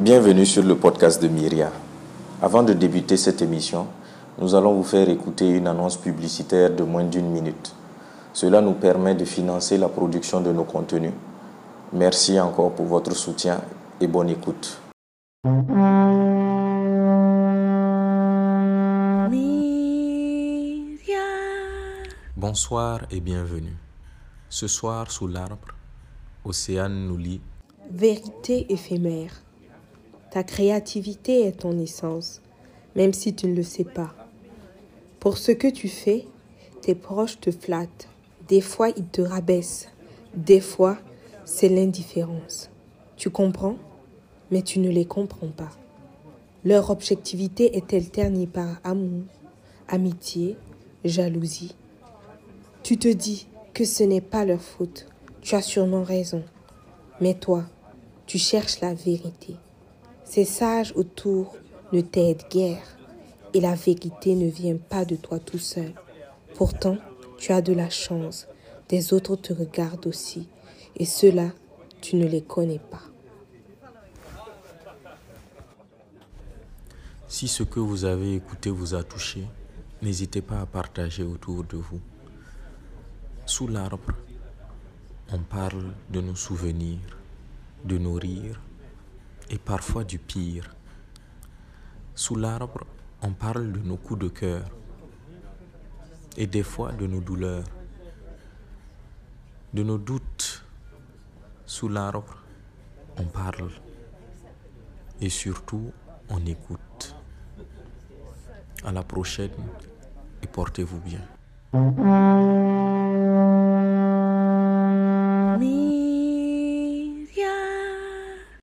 Bienvenue sur le podcast de Myria. Avant de débuter cette émission, nous allons vous faire écouter une annonce publicitaire de moins d'une minute. Cela nous permet de financer la production de nos contenus. Merci encore pour votre soutien et bonne écoute. Bonsoir et bienvenue. Ce soir, sous l'arbre, Océane nous lit Vérité éphémère. Ta créativité est ton essence, même si tu ne le sais pas. Pour ce que tu fais, tes proches te flattent. Des fois, ils te rabaissent. Des fois, c'est l'indifférence. Tu comprends, mais tu ne les comprends pas. Leur objectivité est-elle ternie par amour, amitié, jalousie Tu te dis que ce n'est pas leur faute. Tu as sûrement raison. Mais toi, tu cherches la vérité. Ces sages autour ne t'aident guère et la vérité ne vient pas de toi tout seul. Pourtant, tu as de la chance. Des autres te regardent aussi et ceux-là, tu ne les connais pas. Si ce que vous avez écouté vous a touché, n'hésitez pas à partager autour de vous. Sous l'arbre, on parle de nos souvenirs, de nos rires et parfois du pire. Sous l'arbre, on parle de nos coups de cœur et des fois de nos douleurs, de nos doutes. Sous l'arbre, on parle et surtout, on écoute. À la prochaine et portez-vous bien.